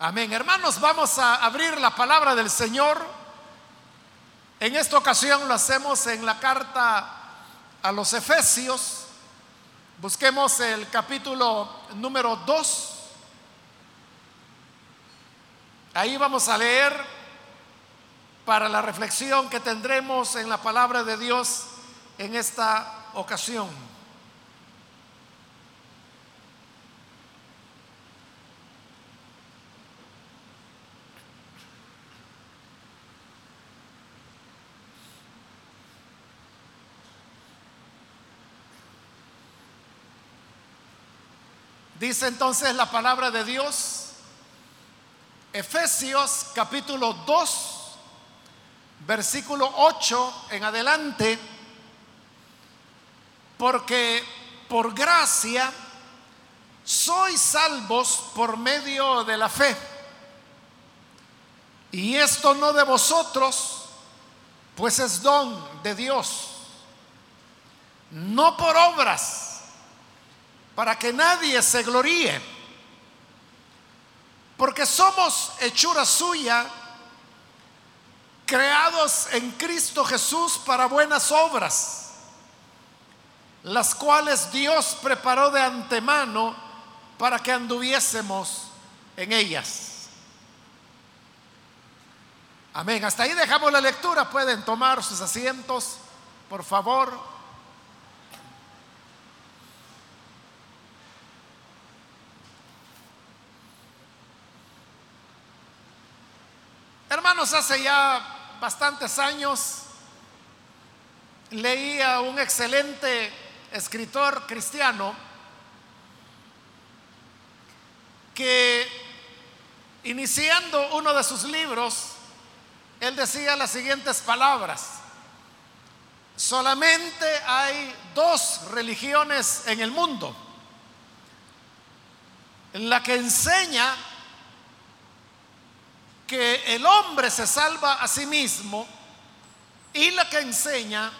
Amén. Hermanos, vamos a abrir la palabra del Señor. En esta ocasión lo hacemos en la carta a los Efesios. Busquemos el capítulo número 2. Ahí vamos a leer para la reflexión que tendremos en la palabra de Dios en esta ocasión. Dice entonces la palabra de Dios, Efesios capítulo 2, versículo 8 en adelante, porque por gracia sois salvos por medio de la fe. Y esto no de vosotros, pues es don de Dios, no por obras para que nadie se gloríe, porque somos hechura suya, creados en Cristo Jesús para buenas obras, las cuales Dios preparó de antemano para que anduviésemos en ellas. Amén. Hasta ahí dejamos la lectura. Pueden tomar sus asientos, por favor. Hace ya bastantes años leía un excelente escritor cristiano que iniciando uno de sus libros, él decía las siguientes palabras. Solamente hay dos religiones en el mundo. La que enseña que el hombre se salva a sí mismo y la que enseña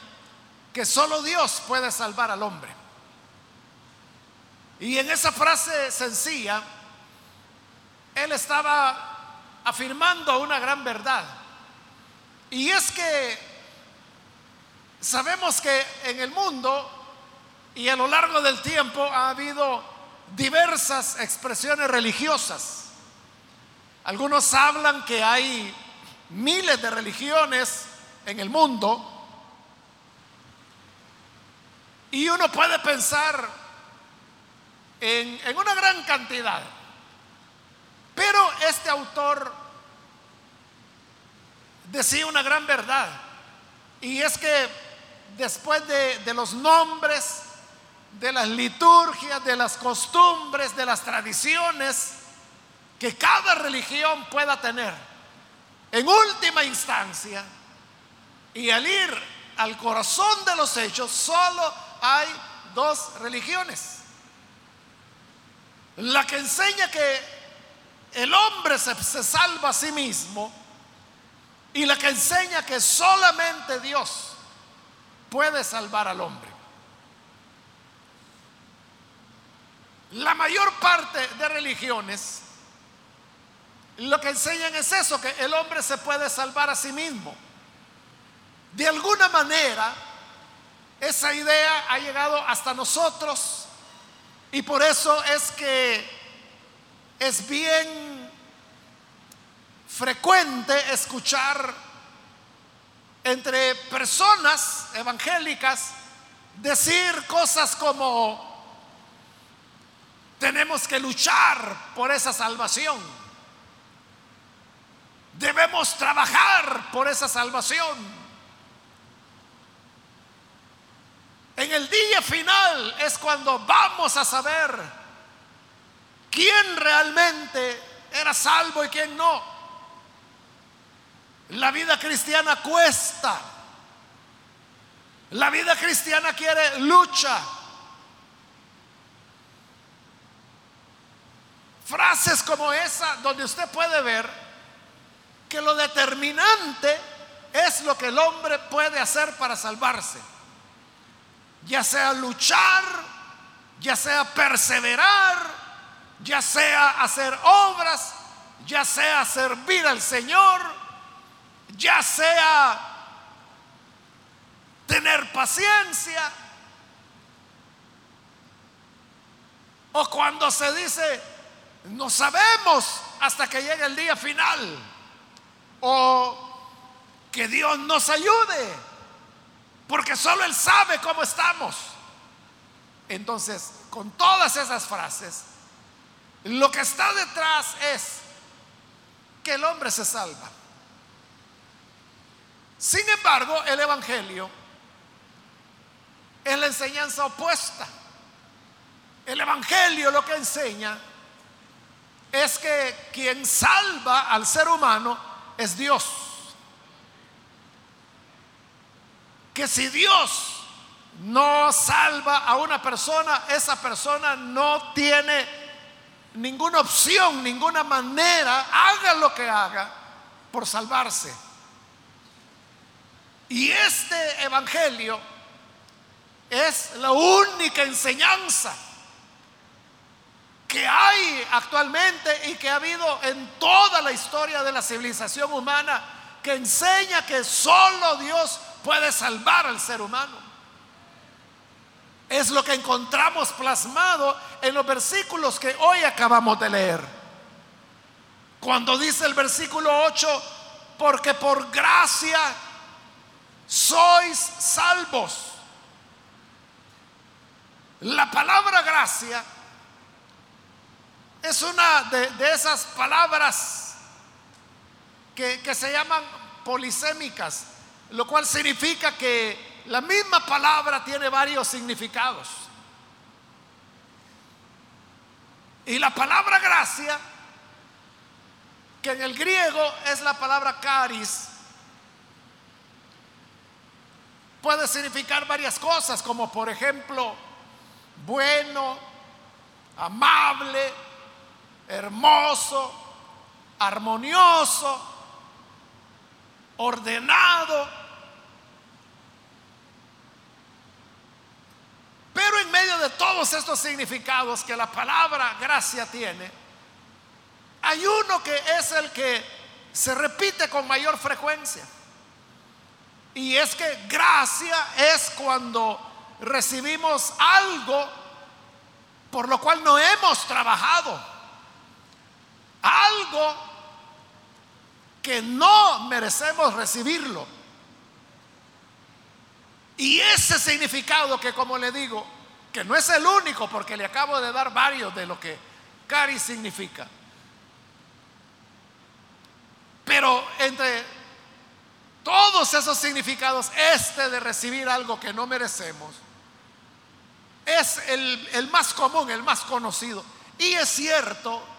que solo Dios puede salvar al hombre. Y en esa frase sencilla, él estaba afirmando una gran verdad. Y es que sabemos que en el mundo y a lo largo del tiempo ha habido diversas expresiones religiosas. Algunos hablan que hay miles de religiones en el mundo y uno puede pensar en, una gran cantidad. Pero este autor decía una gran verdad y es que después de, de los nombres, de las liturgias, de las costumbres, de las tradiciones, que cada religión pueda tener. En última instancia, y al ir al corazón de los hechos, solo hay dos religiones. La que enseña que el hombre se, se, salva a sí mismo y la que enseña que solamente Dios puede salvar al hombre. La mayor parte de religiones lo que enseñan es eso, que el hombre se puede salvar a sí mismo. De alguna manera, esa idea ha llegado hasta nosotros y por eso es que es bien frecuente escuchar entre personas evangélicas decir cosas como tenemos que luchar por esa salvación. Debemos trabajar por esa salvación. En el día final es cuando vamos a saber quién realmente era salvo y quién no. La vida cristiana cuesta. La vida cristiana quiere lucha. Frases como esa donde usted puede ver que lo determinante es lo que el hombre puede hacer para salvarse. Ya sea luchar, ya sea perseverar, ya sea hacer obras, ya sea servir al Señor, ya sea tener paciencia, o cuando se dice, no sabemos hasta que llegue el día final, o que Dios nos ayude, porque solo Él sabe cómo estamos. Entonces, con todas esas frases, lo que está detrás es que el hombre se salva. Sin embargo, el Evangelio es la enseñanza opuesta. El Evangelio lo que enseña es que quien salva al ser humano es Dios. Que si Dios no salva a una persona, esa persona no tiene ninguna opción, ninguna manera, haga lo que haga, por salvarse. Y este Evangelio es la única enseñanza que hay actualmente y que ha habido en toda la historia de la civilización humana que enseña que solo Dios puede salvar al ser humano. Es lo que encontramos plasmado en los versículos que hoy acabamos de leer. Cuando dice el versículo 8, porque por gracia sois salvos. La palabra gracia es una de, esas palabras que, que se llaman polisémicas, lo cual significa que la misma palabra tiene varios significados. Y la palabra gracia, que en el griego es la palabra caris, puede significar varias cosas, como por ejemplo, bueno, amable, hermoso, armonioso, ordenado. Pero en medio de todos estos significados que la palabra gracia tiene, hay uno que es el que se repite con mayor frecuencia. Y es que gracia es cuando recibimos algo por lo cual no hemos trabajado. Algo que no merecemos recibirlo. Y ese significado que como le digo, que no es el único, porque le acabo de dar varios de lo que cari significa. Pero entre todos esos significados, este de recibir algo que no merecemos, es el, el más común, el más conocido. Y es cierto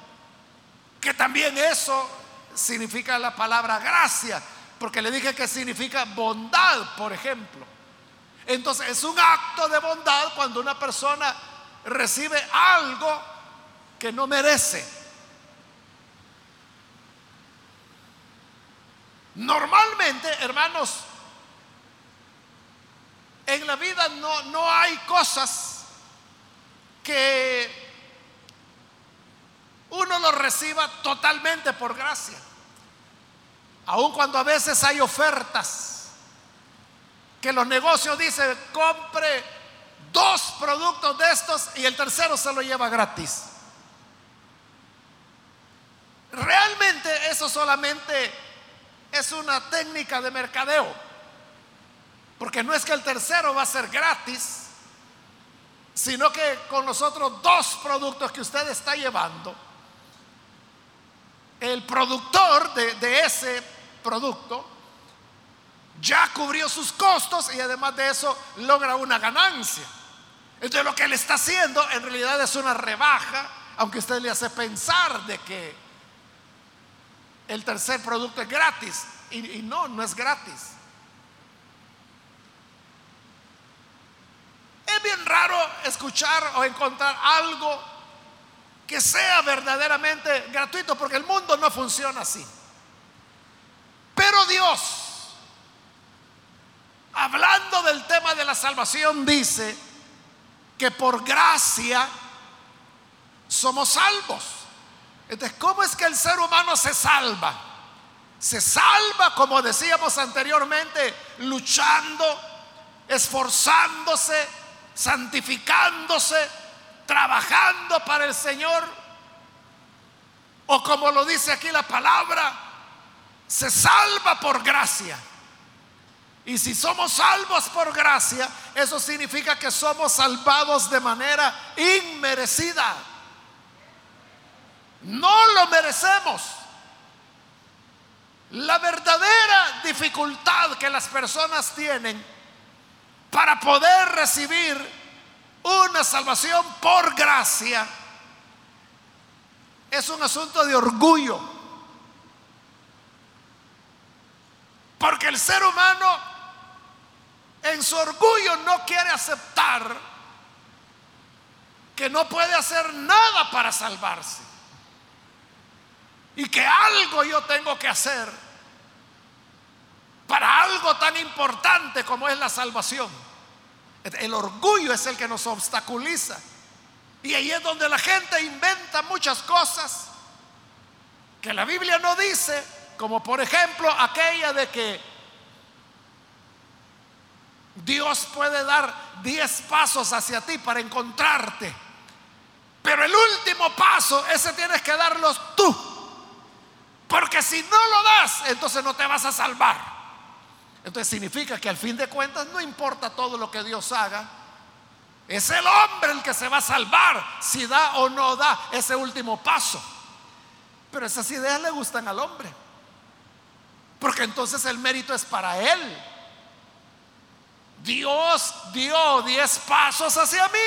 que también eso significa la palabra gracia, porque le dije que significa bondad, por ejemplo. Entonces es un acto de bondad cuando una persona recibe algo que no merece. Normalmente, hermanos, en la vida no, no hay cosas que uno lo reciba totalmente por gracia. Aun cuando a veces hay ofertas que los negocios dicen, compre dos productos de estos y el tercero se lo lleva gratis. Realmente eso solamente es una técnica de mercadeo. Porque no es que el tercero va a ser gratis, sino que con los otros dos productos que usted está llevando, el productor de, ese producto ya cubrió sus costos y además de eso logra una ganancia. Entonces lo que él está haciendo en realidad es una rebaja, aunque usted le hace pensar de que el tercer producto es gratis. Y, y no, no es gratis. Es bien raro escuchar o encontrar algo que sea verdaderamente gratuito, porque el mundo no funciona así. Pero Dios, hablando del tema de la salvación, dice que por gracia somos salvos. Entonces, ¿cómo es que el ser humano ¿Cómo se salva? Se salva, como decíamos anteriormente, luchando, esforzándose, santificándose, trabajando para el Señor. O como lo dice aquí la palabra, se salva por gracia. Y si somos salvos por gracia, eso significa que somos salvados de manera inmerecida. No lo merecemos. La verdadera dificultad que las personas tienen para poder recibir una salvación por gracia es un asunto de orgullo. Porque el ser humano en su orgullo no quiere aceptar que no puede hacer nada para salvarse. Y que algo yo tengo que hacer para algo tan importante como es la salvación. El orgullo es el que nos obstaculiza. Y ahí es donde la gente inventa muchas cosas que la Biblia no dice, como por ejemplo aquella de que Dios puede dar diez pasos hacia ti para encontrarte. Pero el último paso, ese tienes que darlo tú. Porque si no lo das, entonces no te vas a salvar. Entonces significa que al fin de cuentas no importa todo lo que Dios haga. Es el hombre el que se va a salvar si da o no da ese último paso. Pero esas ideas le gustan al hombre. Porque entonces el mérito es para él. Dios dio diez pasos hacia mí,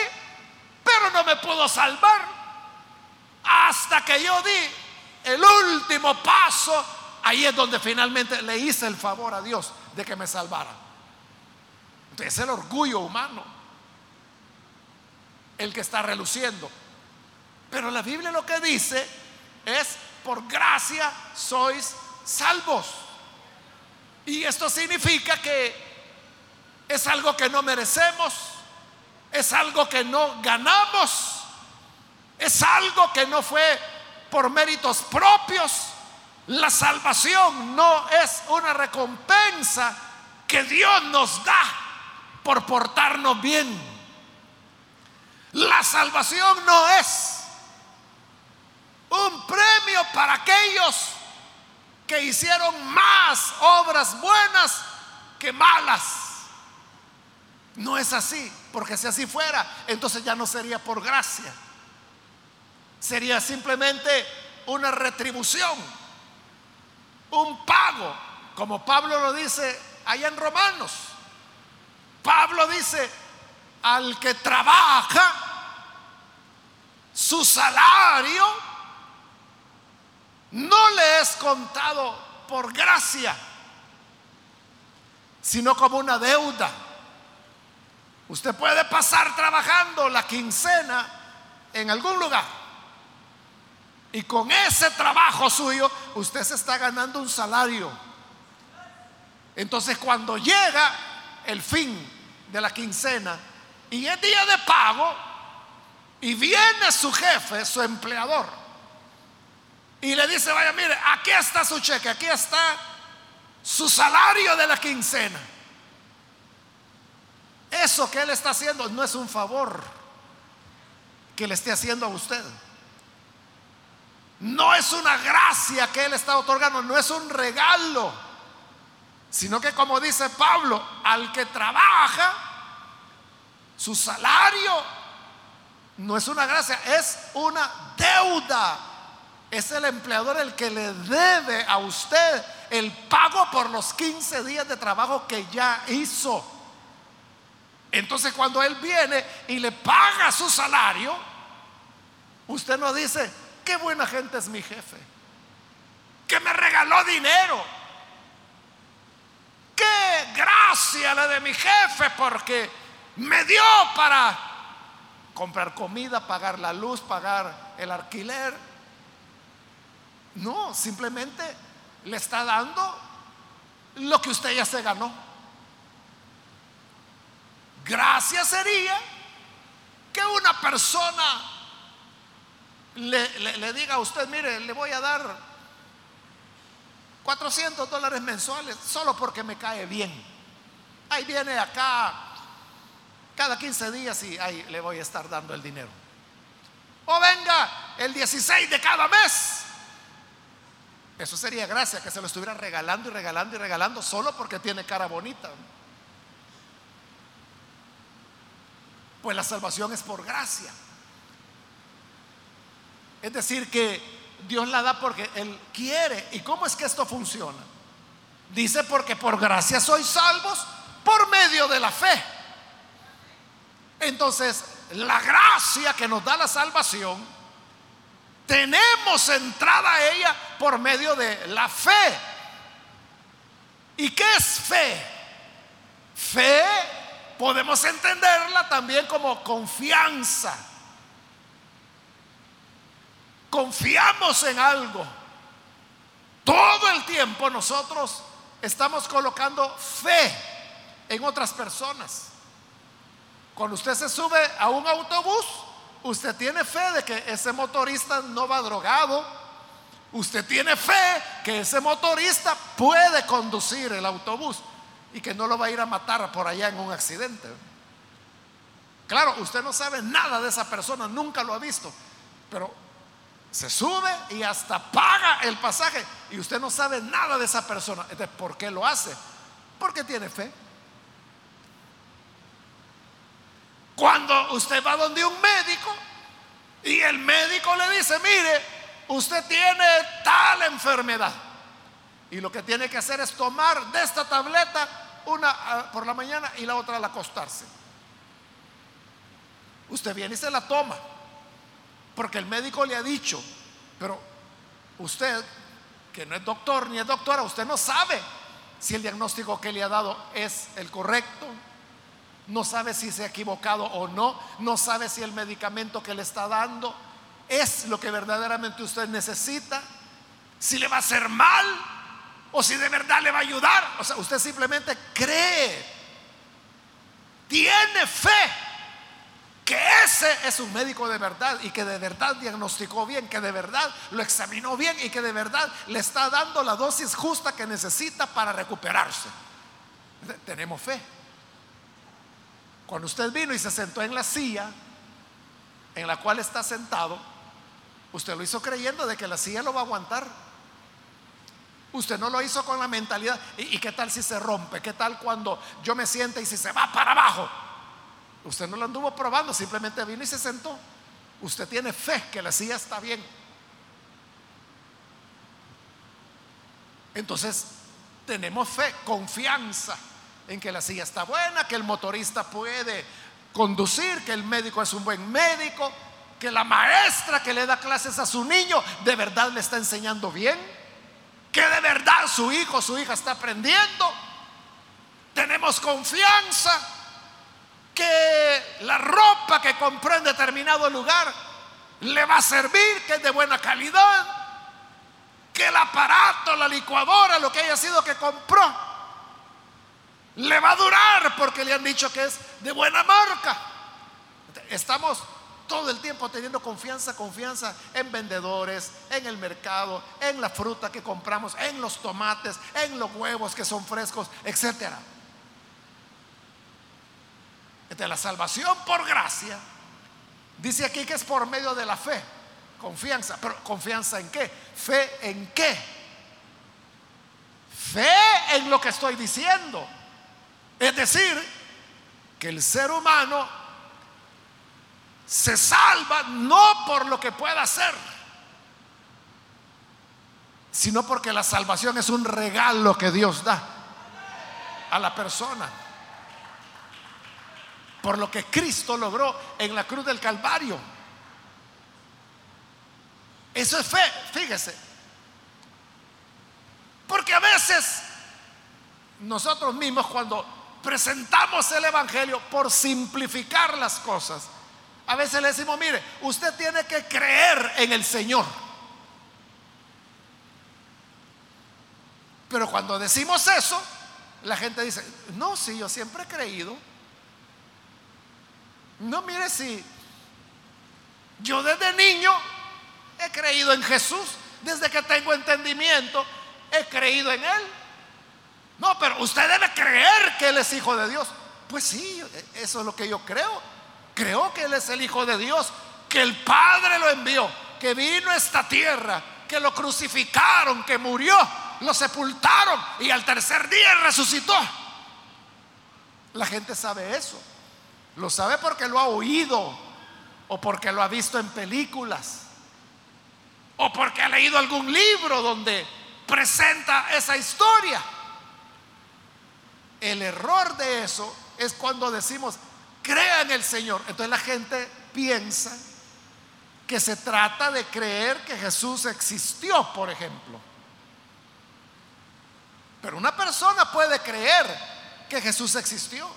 pero no me pudo salvar hasta que yo di el último paso. Ahí es donde finalmente le hice el favor a Dios de que me salvara. Entonces es el orgullo humano el que está reluciendo. Pero la Biblia lo que dice es, por gracia sois salvos. Y esto significa que es algo que no merecemos, es algo que no ganamos, es algo que no fue por méritos propios. La salvación no es una recompensa que Dios nos da por portarnos bien. La salvación no es un premio para aquellos que hicieron más obras buenas que malas. No es así, porque si así fuera, entonces ya no sería por gracia. Sería simplemente una retribución, un pago, como Pablo lo dice allá en Romanos. Pablo dice, al que trabaja, su salario no le es contado por gracia, sino como una deuda. Usted puede pasar trabajando la quincena en algún lugar. Y con ese trabajo suyo, usted se está ganando un salario. Entonces cuando llega el fin de la quincena y es día de pago, y viene su jefe, su empleador, y le dice, vaya, mire, aquí está su cheque, aquí está su salario de la quincena. Eso que Él está haciendo no es un favor que le esté haciendo a usted. No es una gracia que Él está otorgando, no es un regalo, sino que como dice Pablo, al que trabaja, su salario no es una gracia, es una deuda. Es el empleador el que le debe a usted el pago por los 15 días de trabajo que ya hizo. Entonces cuando Él viene y le paga su salario, usted no dice, qué buena gente es mi jefe, que me regaló dinero, qué gracia la de mi jefe porque me dio para comprar comida, pagar la luz, pagar el alquiler. No, simplemente le está dando lo que usted ya se ganó. Gracia sería que una persona le, diga a usted, mire, le voy a dar 400 dólares mensuales solo porque me cae bien. Ahí viene acá cada 15 días y ahí le voy a estar dando el dinero. O venga el 16 de cada mes. Eso sería gracia que se lo estuviera regalando y regalando y regalando solo porque tiene cara bonita. Pues la salvación es por gracia. Es decir, que Dios la da porque Él quiere. ¿Y cómo es que esto funciona? Dice porque por gracia sois salvos por medio de la fe. Entonces, la gracia que nos da la salvación, tenemos entrada a ella por medio de la fe. ¿Y qué es fe? Fe podemos entenderla también como confianza. Confiamos en algo. Todo el tiempo nosotros estamos colocando fe en otras personas. Cuando usted se sube a un autobús, usted tiene fe de que ese motorista no va drogado. Usted tiene fe que ese motorista puede conducir el autobús y que no lo va a ir a matar por allá en un accidente. Claro, usted no sabe nada de esa persona, nunca lo ha visto, pero se sube y hasta paga el pasaje y usted no sabe nada de esa persona. Entonces, ¿por qué lo hace? Porque tiene fe. Cuando usted va donde un médico y el médico le dice, mire, usted tiene tal enfermedad. Y lo que tiene que hacer es tomar de esta tableta una ah, por la mañana y la otra al acostarse. Usted viene y se la toma. Porque el médico le ha dicho, pero usted, que no es doctor ni es doctora, usted no sabe si el diagnóstico que le ha dado es el correcto no sabe si se ha equivocado o no, no sabe si el medicamento que le está dando es lo que verdaderamente usted necesita, si le va a hacer mal o si de verdad le va a ayudar. O sea, usted simplemente cree, tiene fe que ese es un médico de verdad y que de verdad diagnosticó bien, que de verdad lo examinó bien y que de verdad le está dando la dosis justa que necesita para recuperarse. Tenemos fe. Cuando usted vino y se sentó en la silla en la cual está sentado, usted lo hizo creyendo de que la silla lo va a aguantar. Usted no lo hizo con la mentalidad, ¿y, qué tal si se rompe? ¿Qué tal cuando yo me siente y si se va para abajo? Usted no lo anduvo probando, simplemente vino y se sentó. Usted tiene fe que la silla está bien. Entonces, tenemos fe, confianza en que la silla está buena, que el motorista puede conducir, que el médico es un buen médico, que la maestra que le da clases a su niño de verdad le está enseñando bien, que de verdad su hijo, su hija está aprendiendo. Tenemos confianza que la ropa que compró en determinado lugar le va a servir, que es de buena calidad, que el aparato, la licuadora, lo que haya sido que compró, le va a durar porque le han dicho que es de buena marca. Estamos todo el tiempo teniendo confianza, confianza en vendedores, en el mercado, en la fruta que compramos, en los tomates, en los huevos que son frescos, etc. De la salvación por gracia, dice aquí que es por medio de la fe, confianza, pero confianza en qué? Fe en qué? Fe en lo que estoy diciendo. Es decir, que el ser humano se salva no por lo que pueda hacer, sino porque la salvación es un regalo que Dios da a la persona. Por lo que Cristo logró en la cruz del Calvario. Eso es fe, fíjese. Porque a veces nosotros mismos cuando presentamos el Evangelio por simplificar las cosas. A veces le decimos, mire, usted tiene que creer en el Señor. Pero cuando decimos eso, la gente dice, no, sí, yo siempre he creído. No, mire, si yo desde niño he creído en Jesús, desde que tengo entendimiento, he creído en Él. No, pero usted debe creer que Él es hijo de Dios. Pues sí, eso es lo que yo creo. Creo que Él es el hijo de Dios, que el Padre lo envió, que vino a esta tierra, que lo crucificaron, que murió, lo sepultaron y al tercer día resucitó. La gente sabe eso. Lo sabe porque lo ha oído o porque lo ha visto en películas o porque ha leído algún libro donde presenta esa historia. El error de eso es cuando decimos, crea en el Señor. Entonces la gente piensa que se trata de creer que Jesús existió, por ejemplo. Pero una persona puede creer que Jesús existió.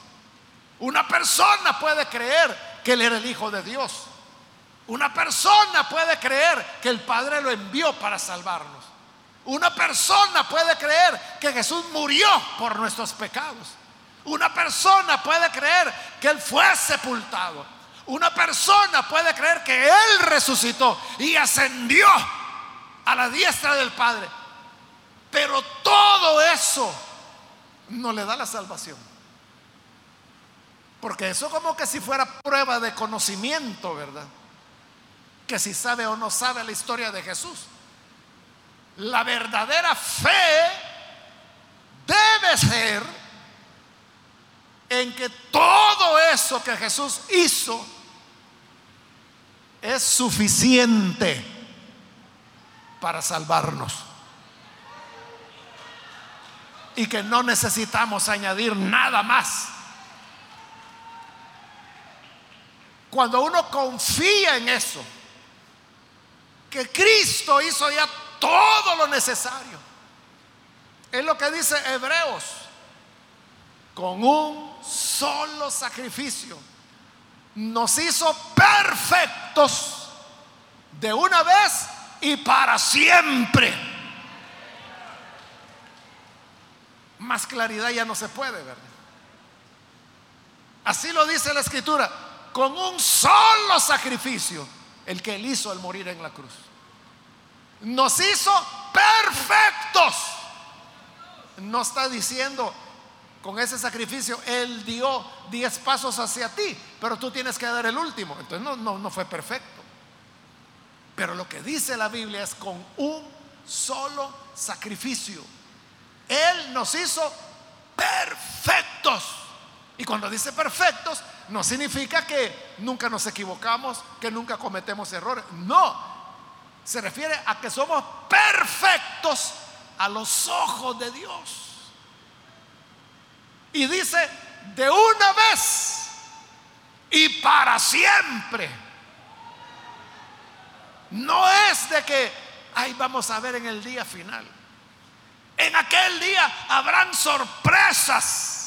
Una persona puede creer que Él era el Hijo de Dios. Una persona puede creer que el Padre lo envió para salvarnos. Una persona puede creer que Jesús murió por nuestros pecados. Una persona puede creer que Él fue sepultado. Una persona puede creer que Él resucitó y ascendió a la diestra del Padre. Pero todo eso no le da la salvación. Porque eso como que si fuera prueba de conocimiento, ¿verdad? Que si sabe o no sabe la historia de Jesús. La verdadera fe debe ser en que todo eso que Jesús hizo es suficiente para salvarnos. Y que no necesitamos añadir nada más. Cuando uno confía en eso, que Cristo hizo ya todo lo necesario, es lo que dice Hebreos, con un solo sacrificio nos hizo perfectos de una vez y para siempre. Más claridad ya no se puede, ¿verdad? Así lo dice la escritura, con un solo sacrificio, el que él hizo al morir en la cruz. Nos hizo perfectos. No está diciendo con ese sacrificio Él dio diez pasos hacia ti, pero tú tienes que dar el último. Entonces no, no, no fue perfecto. Pero lo que dice la Biblia es con un solo sacrificio. Él nos hizo perfectos. Y cuando dice perfectos, no significa que nunca nos equivocamos, que nunca cometemos errores. No, se refiere a que somos perfectos a los ojos de Dios. Y dice, de una vez y para siempre. No es de que, ay, vamos a ver en el día final. En aquel día habrán sorpresas.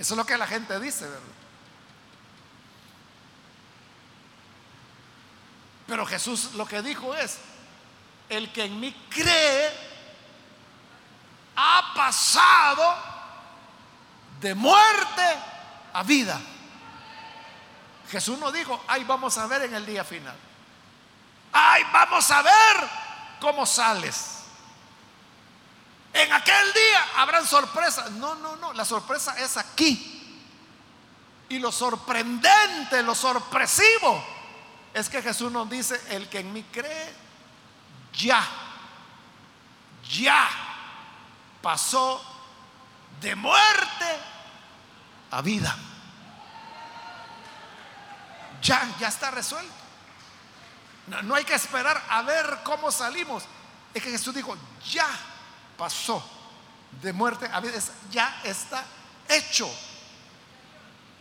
Eso es lo que la gente dice, ¿verdad? Pero Jesús lo que dijo es, el que en mí cree ha pasado de muerte a vida. Jesús no dijo, ay, vamos a ver en el día final. Ay, vamos a ver cómo sales. En aquel día habrán sorpresas. No, no, no, la sorpresa es aquí. Y lo sorprendente, lo sorpresivo, es que Jesús nos dice, el que en mí cree, ya, ya pasó de muerte a vida. Ya, ya está resuelto. No, hay que esperar a ver cómo salimos. Es que Jesús dijo, ya pasó de muerte a vida, ya está hecho.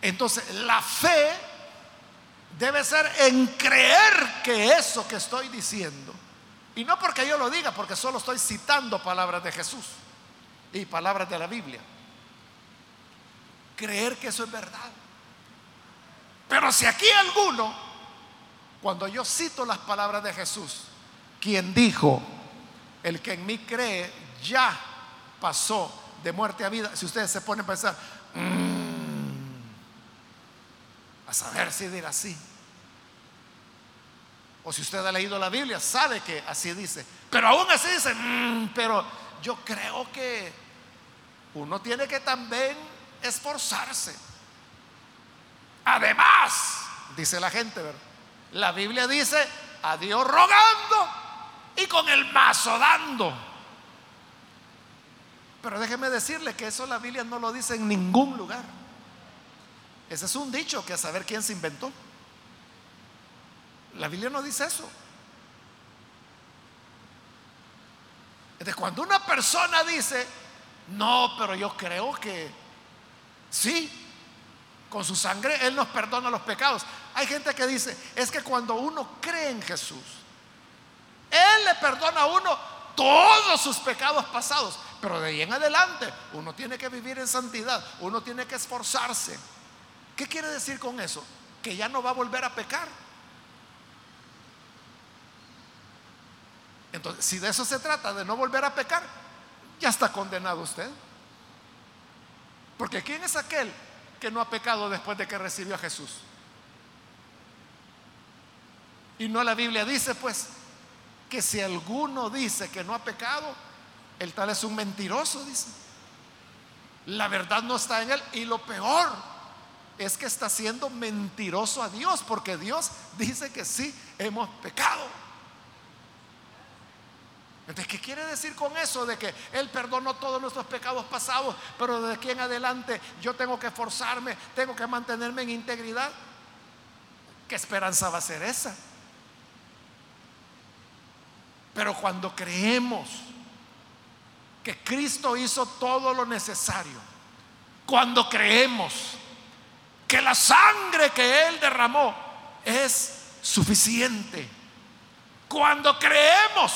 Entonces, la fe debe ser en creer que eso que estoy diciendo, y no porque yo lo diga, porque solo estoy citando palabras de Jesús y palabras de la Biblia. Creer que eso es verdad. Pero si aquí alguno, cuando yo cito las palabras de Jesús, quien dijo, el que en mí cree ya pasó de muerte a vida, si ustedes se ponen a pensar, mm, a saber si dirá así. O si usted ha leído la Biblia, sabe que así dice. Pero aún así dice, mm, pero yo creo que uno tiene que también esforzarse. Además, dice la gente. La Biblia dice, a Dios rogando y con el mazo dando. Pero déjeme decirle que eso la Biblia no lo dice en ningún lugar. Ese es un dicho que a saber quién se inventó. La Biblia no dice eso. Entonces, cuando una persona dice, no, pero yo creo que sí, con su sangre Él nos perdona los pecados. Hay gente que dice, es que cuando uno cree en Jesús, Él le perdona a uno todos sus pecados pasados, pero de ahí en adelante uno tiene que vivir en santidad, uno tiene que esforzarse. ¿Qué quiere decir con eso? Que ya no va a volver a pecar. Entonces, si de eso se trata, de no volver a pecar, ya está condenado usted. Porque ¿quién es aquel que no ha pecado después de que recibió a Jesús? Y no la Biblia dice, pues, que si alguno dice que no ha pecado, el tal es un mentiroso, dice. La verdad no está en él. Y lo peor es que está siendo mentiroso a Dios, porque Dios dice que sí, hemos pecado. Entonces, ¿qué quiere decir con eso? De que Él perdonó todos nuestros pecados pasados, pero de aquí en adelante yo tengo que esforzarme, tengo que mantenerme en integridad. ¿Qué esperanza va a ser esa? Pero cuando creemos que Cristo hizo todo lo necesario, cuando creemos que la sangre que Él derramó es suficiente, cuando creemos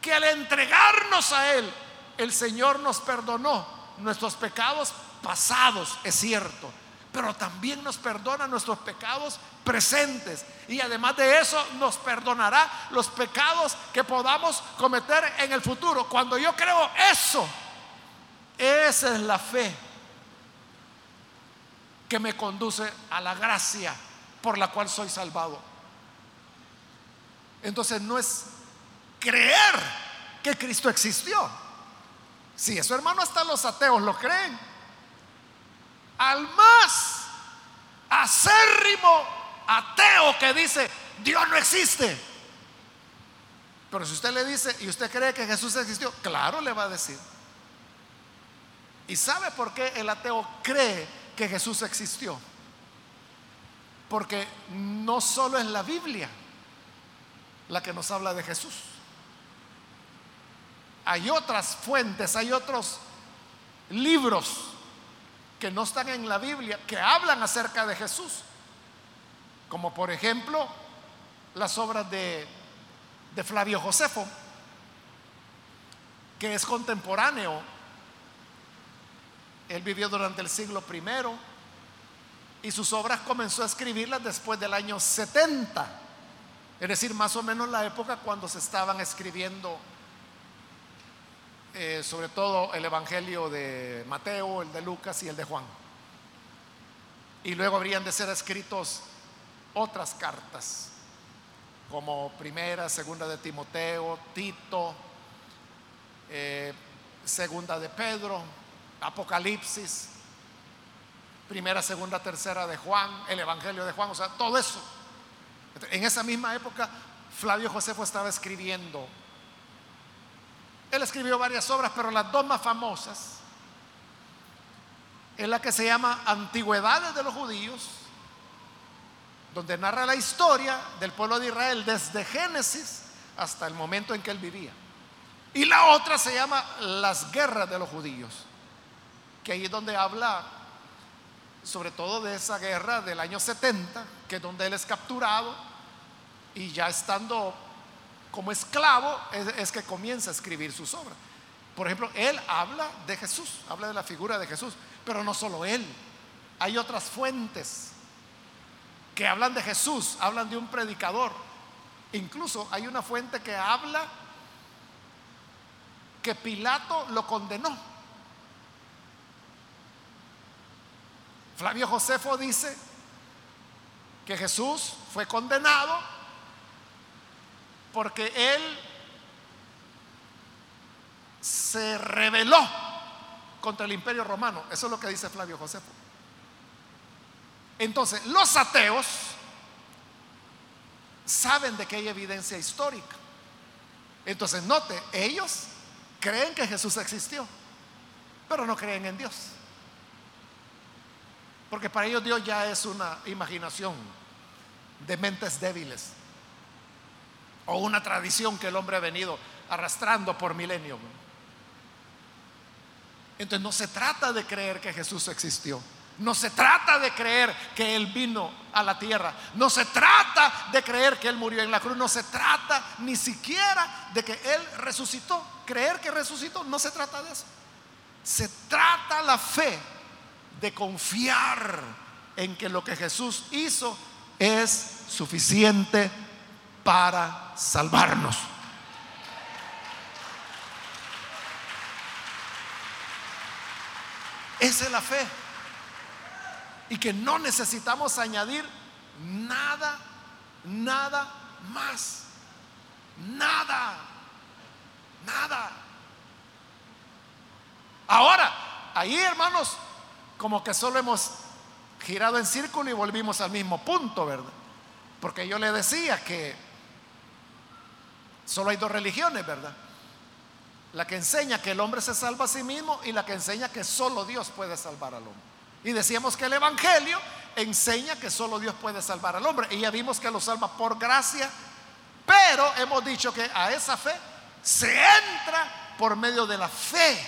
que al entregarnos a Él, el Señor nos perdonó nuestros pecados pasados, es cierto, pero también nos perdona nuestros pecados presentes. Y además de eso, nos perdonará los pecados que podamos cometer en el futuro. Cuando yo creo eso, esa es la fe que me conduce a la gracia por la cual soy salvado. Entonces no es creer que Cristo existió. Si eso, hermano, hasta los ateos lo creen. Al más acérrimo ateo que dice, Dios no existe. Pero si usted le dice, ¿y usted cree que Jesús existió? Claro, le va a decir. ¿Y sabe por qué el ateo cree que Jesús existió? Porque no solo es la Biblia la que nos habla de Jesús hay otras fuentes, hay otros libros que no están en la Biblia que hablan acerca de Jesús. Como por ejemplo las obras de, de Flavio Josefo, que es contemporáneo. Él vivió durante el siglo primero y sus obras comenzó a escribirlas después del año 70, es decir, más o menos la época cuando se estaban escribiendo eh, sobre todo el Evangelio de Mateo, el de Lucas y el de Juan. Y luego habrían de ser escritos otras cartas, como primera, segunda de Timoteo, Tito, eh, segunda de Pedro, Apocalipsis, primera, segunda, tercera de Juan, el Evangelio de Juan, o sea, todo eso. En esa misma época, Flavio Josefo estaba escribiendo él escribió varias obras, pero las dos más famosas es la que se llama Antigüedades de los Judíos, donde narra la historia del pueblo de Israel desde Génesis hasta el momento en que él vivía. Y la otra se llama Las guerras de los judíos, que ahí es donde habla sobre todo de esa guerra del año 70, que es donde él es capturado y ya estando como esclavo es, que comienza a escribir sus obras. Por ejemplo, él habla de Jesús, habla de la figura de Jesús, pero no solo él, hay otras fuentes que hablan de Jesús, hablan de un predicador. Incluso hay una fuente que habla que Pilato lo condenó. Flavio Josefo dice que Jesús fue condenado porque él se rebeló contra el imperio romano. Eso es lo que dice Flavio Josefo. Entonces, los ateos saben de que hay evidencia histórica. Entonces, note, ellos creen que Jesús existió, pero no creen en Dios. Porque para ellos Dios ya es una imaginación de mentes débiles o una tradición que el hombre ha venido arrastrando por milenios. Entonces no se trata de creer que Jesús existió. No se trata de creer que Él vino a la tierra. No se trata de creer que Él murió en la cruz. No se trata ni siquiera de que Él resucitó. Creer que resucitó, no se trata de eso. Se trata la fe de confiar en que lo que Jesús hizo es suficiente para salvarnos. Esa es la fe. Y que no necesitamos añadir nada, nada más. Nada. Nada. Ahora, ahí hermanos, como que solo hemos girado en círculo y volvimos al mismo punto, ¿verdad? Porque yo le decía que solo hay dos religiones, ¿verdad? La que enseña que el hombre se salva a sí mismo y la que enseña que solo Dios puede salvar al hombre. Y decíamos que el Evangelio enseña que solo Dios puede salvar al hombre. Y ya vimos que lo salva por gracia, pero hemos dicho que a esa fe se entra por medio de la fe.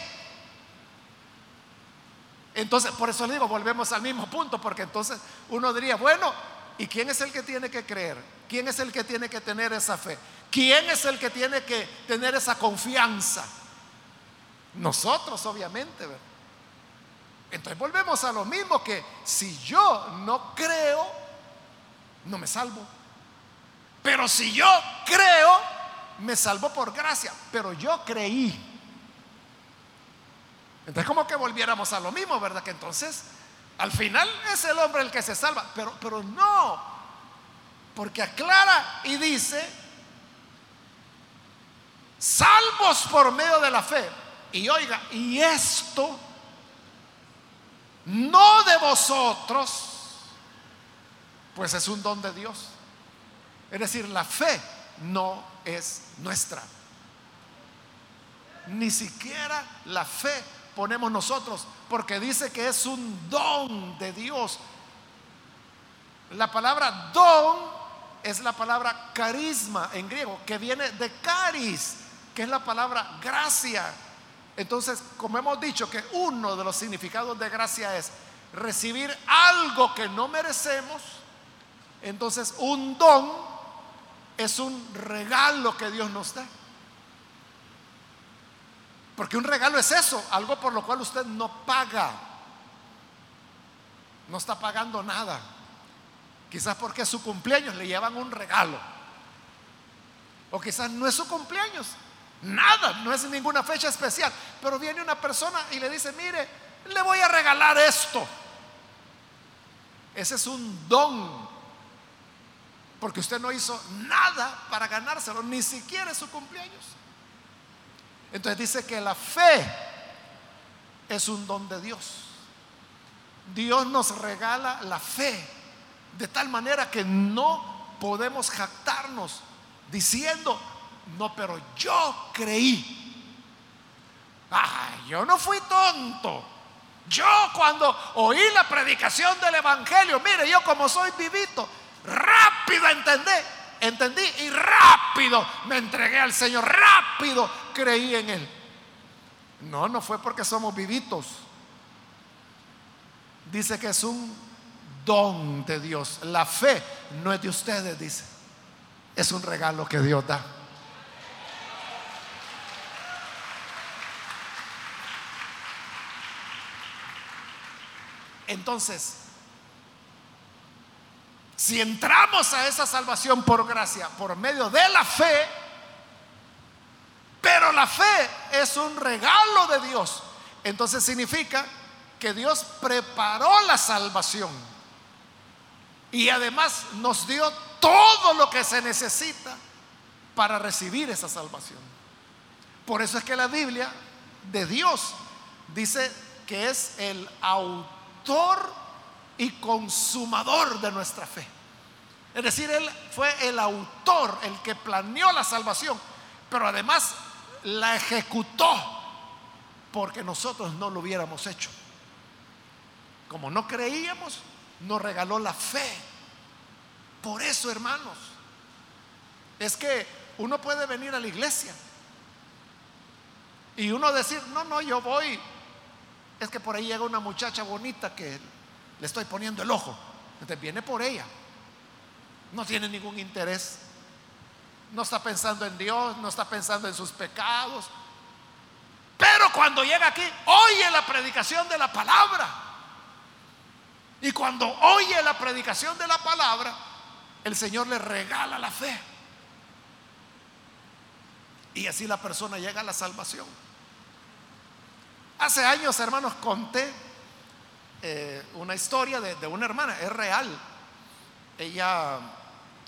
Entonces, por eso le digo, volvemos al mismo punto, porque entonces uno diría, bueno, ¿y quién es el que tiene que creer? ¿Quién es el que tiene que tener esa fe? ¿Quién es el que tiene que tener esa confianza? Nosotros, obviamente. Entonces volvemos a lo mismo que si yo no creo, no me salvo. Pero si yo creo, me salvo por gracia. Pero yo creí. Entonces como que volviéramos a lo mismo, ¿verdad? Que entonces al final es el hombre el que se salva. Pero, pero no. Porque aclara y dice, salvos por medio de la fe y oiga, y esto no de vosotros, pues es un don de Dios. Es decir, la fe no es nuestra. Ni siquiera la fe ponemos nosotros, porque dice que es un don de Dios. La palabra don es la palabra carisma en griego, que viene de caris, que es la palabra gracia. Entonces, como hemos dicho que uno de los significados de gracia es recibir algo que no merecemos, entonces un don es un regalo que Dios nos da. Porque un regalo es eso, algo por lo cual usted no paga. No está pagando nada. Quizás porque es su cumpleaños le llevan un regalo. O quizás no es su cumpleaños, Nada, no es ninguna fecha especial. Pero viene una persona y le dice, mire, le voy a regalar esto. Ese es un don. Porque usted no hizo nada para ganárselo, ni siquiera su cumpleaños. Entonces dice que la fe es un don de Dios. Dios nos regala la fe de tal manera que no podemos jactarnos diciendo, no, pero yo creí. yo no fui tonto. Yo cuando oí la predicación del Evangelio, mire, yo como soy vivito, rápido entendí, entendí y rápido me entregué al Señor, rápido creí en Él. No, no fue porque somos vivitos. Dice que es un don de Dios. La fe no es de ustedes, dice. Es un regalo que Dios da. Entonces, si entramos a esa salvación por gracia, por medio de la fe, pero la fe es un regalo de Dios, entonces significa que Dios preparó la salvación y además nos dio todo lo que se necesita para recibir esa salvación. Por eso es que la Biblia de Dios. Dice que es el autor y consumador de nuestra fe. Es decir, Él fue el autor, el que planeó la salvación, pero además la ejecutó porque nosotros no lo hubiéramos hecho. Como no creíamos, nos regaló la fe. Por eso, hermanos, es que uno puede venir a la iglesia y uno decir, no, no, yo voy. Es que por ahí llega una muchacha bonita que le estoy poniendo el ojo. Entonces viene por ella. No tiene ningún interés. No está pensando en Dios, no está pensando en sus pecados. Pero cuando llega aquí, oye la predicación de la palabra. Y cuando oye la predicación de la palabra, el Señor le regala la fe. Y así la persona llega a la salvación. Hace años, hermanos, conté eh, una historia de, una hermana, es real. Ella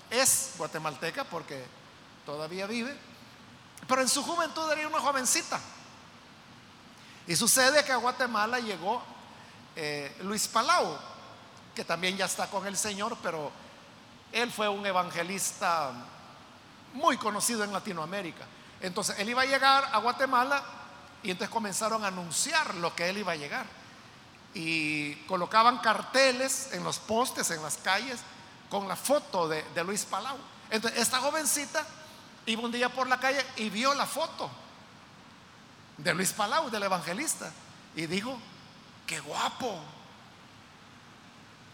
es guatemalteca porque todavía vive, pero en su juventud era una jovencita. Y sucede que a Guatemala llegó eh, Luis Palau, que también ya está con el Señor, pero él fue un evangelista muy conocido en Latinoamérica. Entonces él iba a llegar a Guatemala y entonces comenzaron a anunciar lo que él iba a llegar. Y colocaban carteles en los postes, en las calles, con la foto de, Luis Palau. Entonces esta jovencita iba un día por la calle y vio la foto de Luis Palau, del evangelista, y dijo, qué guapo,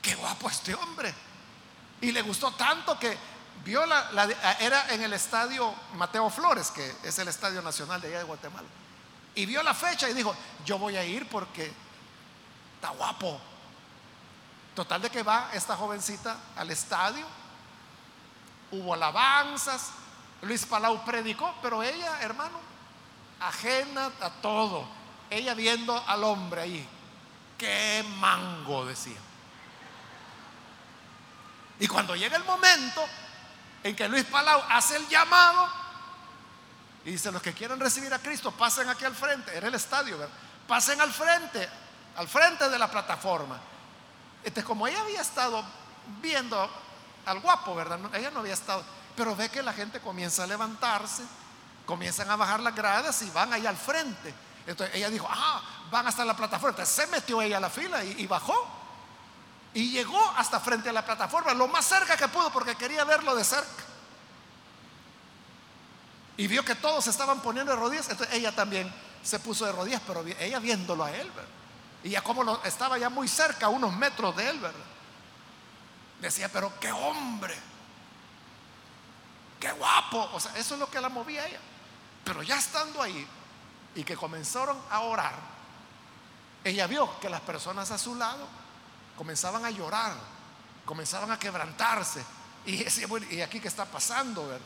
qué guapo este hombre. Y le gustó tanto que vio la, era en el estadio Mateo Flores, que es el estadio nacional de allá de Guatemala. Y vio la fecha y dijo, yo voy a ir porque está guapo. Total de que va esta jovencita al estadio, hubo alabanzas, Luis Palau predicó, pero ella, hermano, ajena a todo, ella viendo al hombre ahí, qué mango decía. Y cuando llega el momento en que Luis Palau hace el llamado y dice, los que quieren recibir a Cristo, pasen aquí al frente, era el estadio, pasen al frente, al frente de la plataforma. Este, como ella había estado viendo al guapo, ¿verdad? Ella no había estado, pero ve que la gente comienza a levantarse, comienzan a bajar las gradas y van ahí al frente. Entonces ella dijo, ah, van hasta la plataforma. Entonces se metió ella a la fila y bajó. Y llegó hasta frente a la plataforma, lo más cerca que pudo porque quería verlo de cerca. Y vio que todos se estaban poniendo de rodillas, entonces ella también se puso de rodillas, pero ella viéndolo a él, ¿verdad? Y ya como lo, estaba ya muy cerca, unos metros de él, ¿verdad? Decía, pero qué hombre, qué guapo. O sea, eso es lo que la movía ella. Pero ya estando ahí y que comenzaron a orar, ella vio que las personas a su lado comenzaban a llorar, comenzaban a quebrantarse. Y decía, bueno, ¿y aquí qué está pasando? ¿verdad?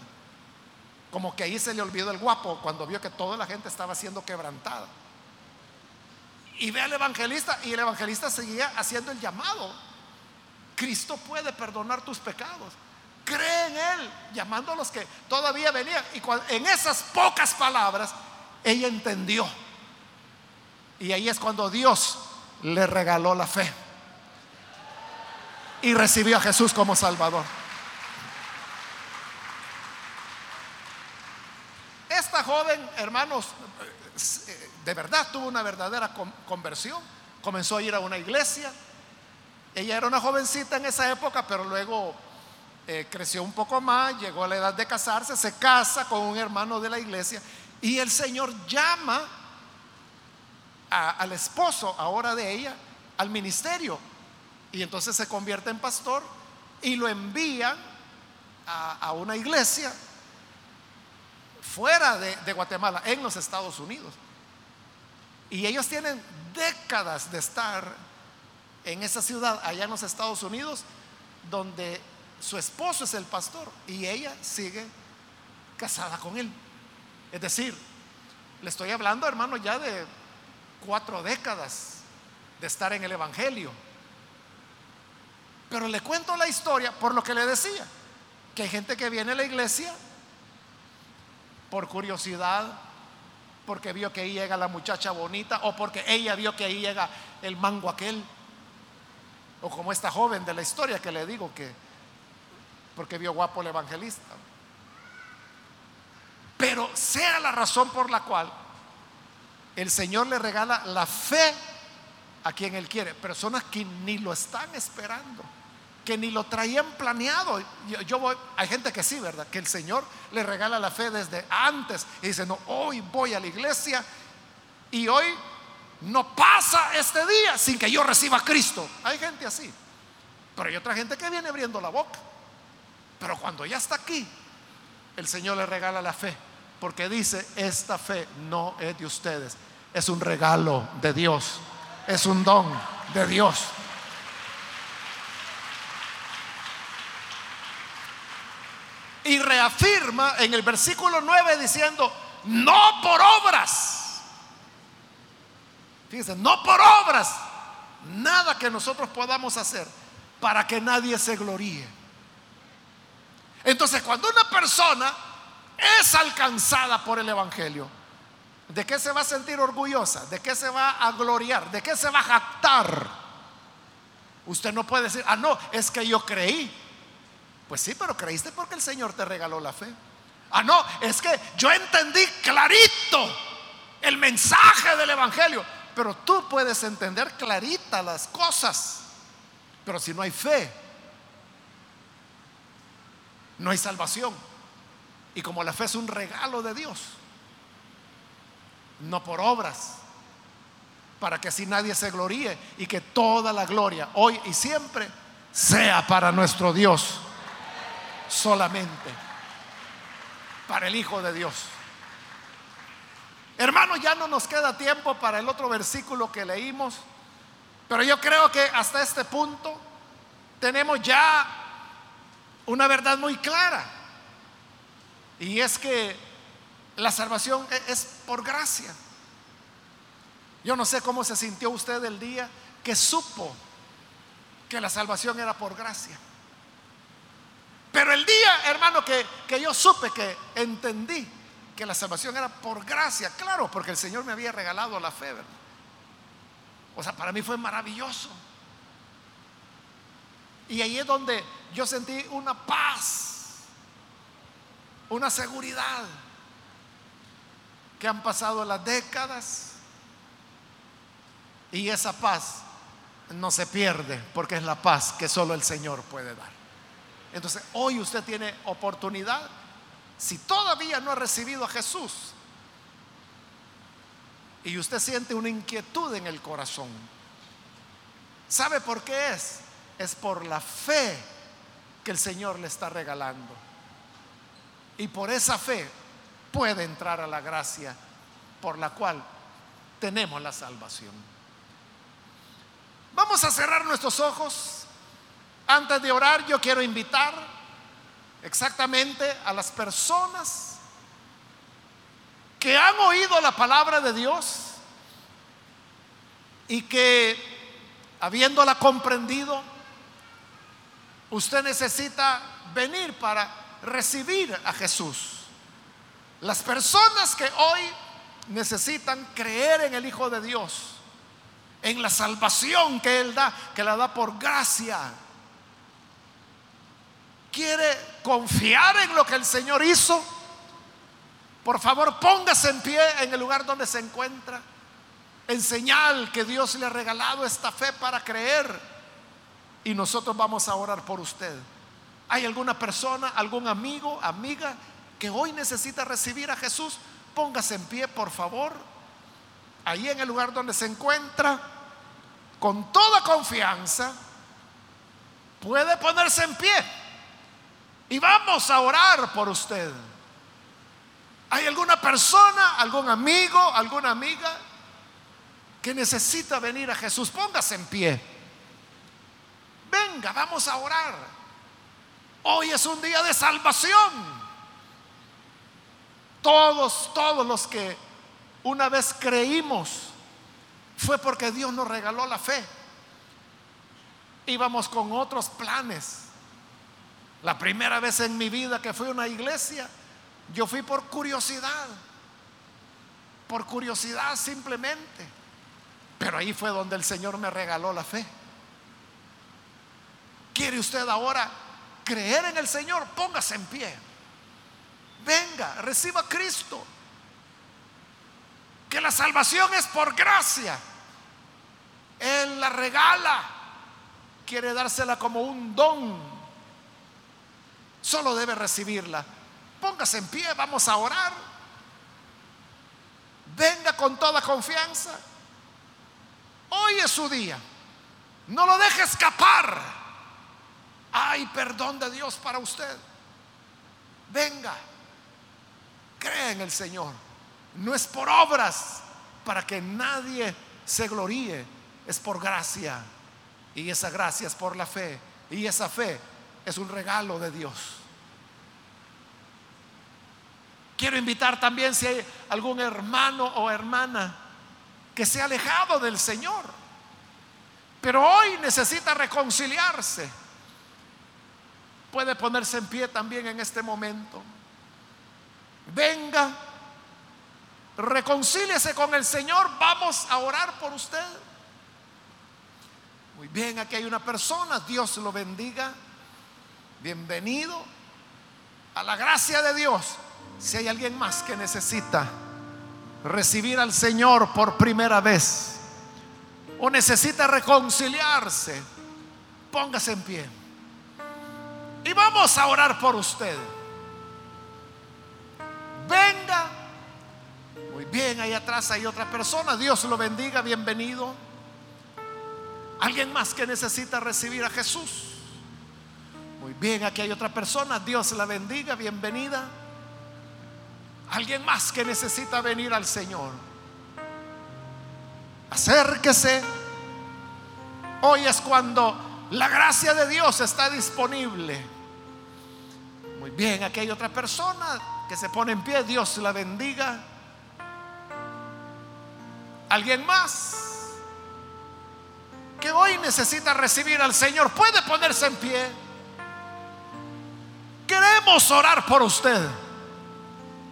Como que ahí se le olvidó el guapo cuando vio que toda la gente estaba siendo quebrantada. Y ve al evangelista y el evangelista seguía haciendo el llamado. Cristo puede perdonar tus pecados. Cree en Él, llamando a los que todavía venían. Y en esas pocas palabras, ella entendió. Y ahí es cuando Dios le regaló la fe y recibió a Jesús como Salvador. Joven, hermanos, de verdad tuvo una verdadera conversión. Comenzó a ir a una iglesia. Ella era una jovencita en esa época, pero luego eh, creció un poco más, llegó a la edad de casarse, se casa con un hermano de la iglesia y el Señor llama al esposo ahora de ella al ministerio y entonces se convierte en pastor y lo envía a, una iglesia fuera de, Guatemala, en los Estados Unidos. Y ellos tienen décadas de estar en esa ciudad, allá en los Estados Unidos, donde su esposo es el pastor y ella sigue casada con él. Es decir, le estoy hablando, hermano, ya de cuatro décadas de estar en el Evangelio. Pero le cuento la historia por lo que le decía, que hay gente que viene a la iglesia por curiosidad, porque vio que ahí llega la muchacha bonita o porque ella vio que ahí llega el mango aquel. O como esta joven de la historia que le digo que porque vio guapo el evangelista. Pero sea la razón por la cual el Señor le regala la fe a quien Él quiere, personas que ni lo están esperando, que ni lo traían planeado. Yo, voy, hay gente que sí, ¿verdad? Que el Señor le regala la fe desde antes y dice, no, hoy voy a la iglesia y hoy no pasa este día sin que yo reciba a Cristo. Hay gente así, pero hay otra gente que viene abriendo la boca. Pero cuando ya está aquí, el Señor le regala la fe, porque dice, esta fe no es de ustedes, es un regalo de Dios, es un don de Dios. Y reafirma en el versículo 9 diciendo, no por obras. Fíjense, no por obras. Nada que nosotros podamos hacer para que nadie se gloríe. Entonces, cuando una persona es alcanzada por el Evangelio, ¿de qué se va a sentir orgullosa? ¿De qué se va a gloriar? ¿De qué se va a jactar? Usted no puede decir, ah, no, es que yo creí. Pues sí, pero creíste porque el Señor te regaló la fe. Ah, no, es que yo entendí clarito el mensaje del Evangelio. Pero tú puedes entender clarita las cosas. Pero si no hay fe, no hay salvación. Y como la fe es un regalo de Dios, no por obras, para que así nadie se gloríe y que toda la gloria, hoy y siempre, sea para nuestro Dios solamente, para el Hijo de Dios. Hermano, ya no nos queda tiempo para el otro versículo que leímos, pero yo creo que hasta este punto tenemos ya una verdad muy clara. Y es que la salvación e-, es por gracia. Yo no sé cómo se sintió usted el día que supo que la salvación era por gracia. Pero el día, hermano, que, que yo supe, que entendí que la salvación era por gracia, claro, porque el Señor me había regalado la fe, O sea, para mí fue maravilloso. Y ahí es donde yo sentí una paz, una seguridad, que han pasado las décadas y esa paz no se pierde porque es la paz que solo el Señor puede dar. Entonces, hoy usted tiene oportunidad, si todavía no ha recibido a Jesús y usted siente una inquietud en el corazón, ¿sabe por qué es? es por la fe que el Señor le está regalando. Y por esa fe puede entrar a la gracia por la cual tenemos la salvación. Vamos a cerrar nuestros ojos. Antes de orar, yo quiero invitar exactamente a las personas que han oído la palabra de Dios y que, habiéndola comprendido, Usted necesita venir para recibir a Jesús. Las personas que hoy necesitan creer en el Hijo de Dios, en la salvación que Él da, que la da por gracia, quiere confiar en lo que el Señor hizo, por favor póngase en pie en el lugar donde se encuentra, en señal que Dios le ha regalado esta fe para creer y nosotros vamos a orar por usted. ¿Hay alguna persona, algún amigo, amiga que hoy necesita recibir a Jesús? Póngase en pie, por favor. Ahí en el lugar donde se encuentra, con toda confianza, puede ponerse en pie. Y vamos a orar por usted. ¿Hay alguna persona, algún amigo, alguna amiga que necesita venir a Jesús? Póngase en pie. Venga, vamos a orar. Hoy es un día de salvación. Todos, todos los que una vez creímos fue porque Dios nos regaló la fe. Íbamos con otros planes. La primera vez en mi vida que fui a una iglesia, yo fui por curiosidad. por curiosidad simplemente. Pero ahí fue donde el Señor me regaló la fe. ¿Quiere usted ahora creer en el Señor? Póngase en pie. Venga, reciba a Cristo. Que la salvación es por gracia. Él la regala. Quiere dársela como un don. Solo debe recibirla. Póngase en pie, vamos a orar. Venga con toda confianza. Hoy es su día. No lo deje escapar. Hay perdón de Dios para usted. Venga. Cree en el Señor. No es por obras para que nadie se gloríe. Es por gracia. Y esa gracia es por la fe. Y esa fe es un regalo de Dios. Quiero invitar también si hay algún hermano o hermana que se ha alejado del Señor, pero hoy necesita reconciliarse. Puede ponerse en pie también en este momento. Venga, reconcíliese con el Señor, vamos a orar por usted. Muy bien, aquí hay una persona, Dios lo bendiga. Bienvenido a la gracia de Dios. Si hay alguien más que necesita recibir al Señor por primera vez o necesita reconciliarse, póngase en pie. Y vamos a orar por usted. Venga. Muy bien, ahí atrás hay otra persona. Dios lo bendiga, bienvenido. Alguien más que necesita recibir a Jesús. Muy bien, aquí hay otra persona. Dios la bendiga, bienvenida. Alguien más que necesita venir al Señor. Acérquese. Hoy es cuando la gracia de Dios está disponible. Muy bien, aquí hay otra persona que se pone en pie. Dios la bendiga. ¿Alguien más? Que hoy necesita recibir al Señor. Puede ponerse en pie. Queremos orar por usted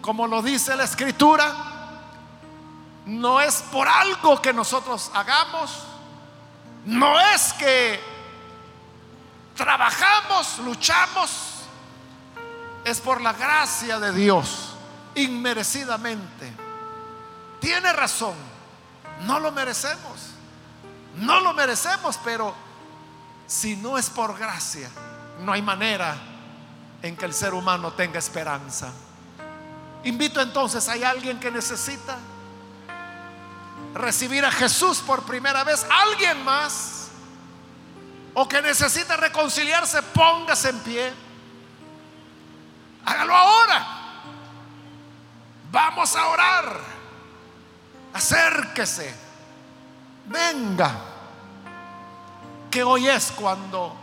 como lo dice la escritura, no es por algo que nosotros hagamos, no es que trabajamos, luchamos, es por la gracia de Dios, inmerecidamente. Tiene razón, no lo merecemos, no lo merecemos, pero si no es por gracia, no hay manera en que el ser humano tenga esperanza. Invito entonces, ¿hay alguien que necesita recibir a Jesús por primera vez? ¿Alguien más? ¿O que necesita reconciliarse? Póngase en pie. Hágalo ahora. Vamos a orar. Acérquese. Venga. Que hoy es cuando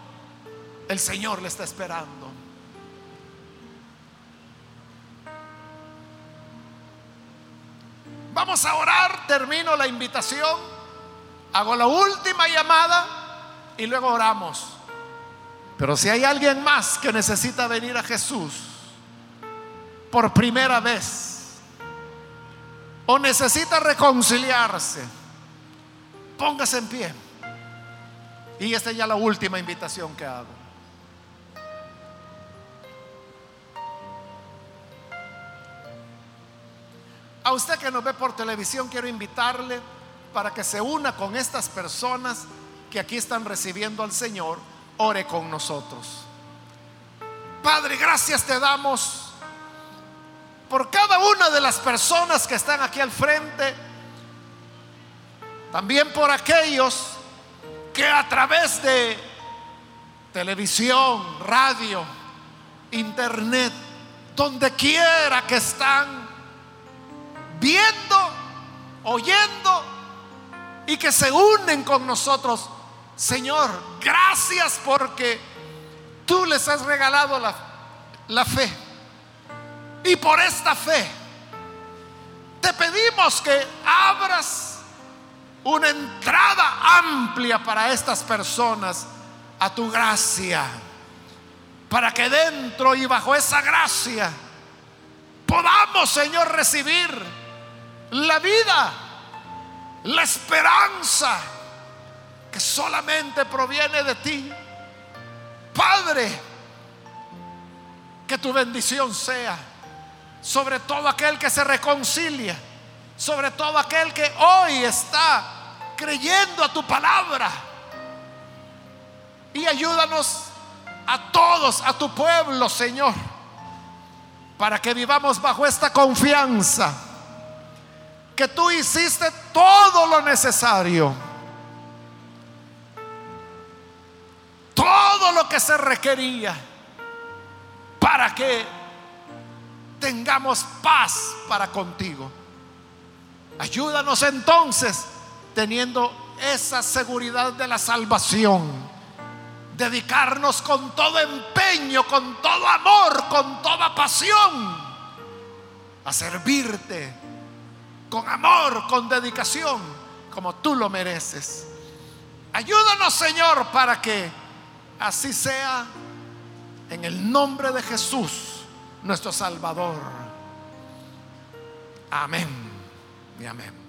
el Señor le está esperando. Vamos a orar, termino la invitación, hago la última llamada y luego oramos. Pero si hay alguien más que necesita venir a Jesús por primera vez o necesita reconciliarse, póngase en pie. Y esta es ya la última invitación que hago. A usted que nos ve por televisión, quiero invitarle para que se una con estas personas que aquí están recibiendo al Señor, ore con nosotros. Padre, gracias te damos por cada una de las personas que están aquí al frente, también por aquellos que a través de televisión, radio, internet, donde quiera que están, viendo, oyendo y que se unen con nosotros. Señor, gracias porque tú les has regalado la, fe. Y por esta fe te pedimos que abras una entrada amplia para estas personas a tu gracia. Para que dentro y bajo esa gracia podamos, Señor, recibir la vida, la esperanza que solamente proviene de ti. Padre, que tu bendición sea sobre todo aquel que se reconcilia, sobre todo aquel que hoy está creyendo a tu palabra. Y ayúdanos a todos, a tu pueblo, Señor, para que vivamos bajo esta confianza, que tú hiciste todo lo necesario, todo lo que se requería para que tengamos paz para contigo. Ayúdanos entonces, teniendo esa seguridad de la salvación, dedicarnos con todo empeño, con todo amor, con toda pasión, a servirte con amor, con dedicación, como tú lo mereces. Ayúdanos, Señor, para que así sea en el nombre de Jesús, nuestro Salvador. Amén y amén.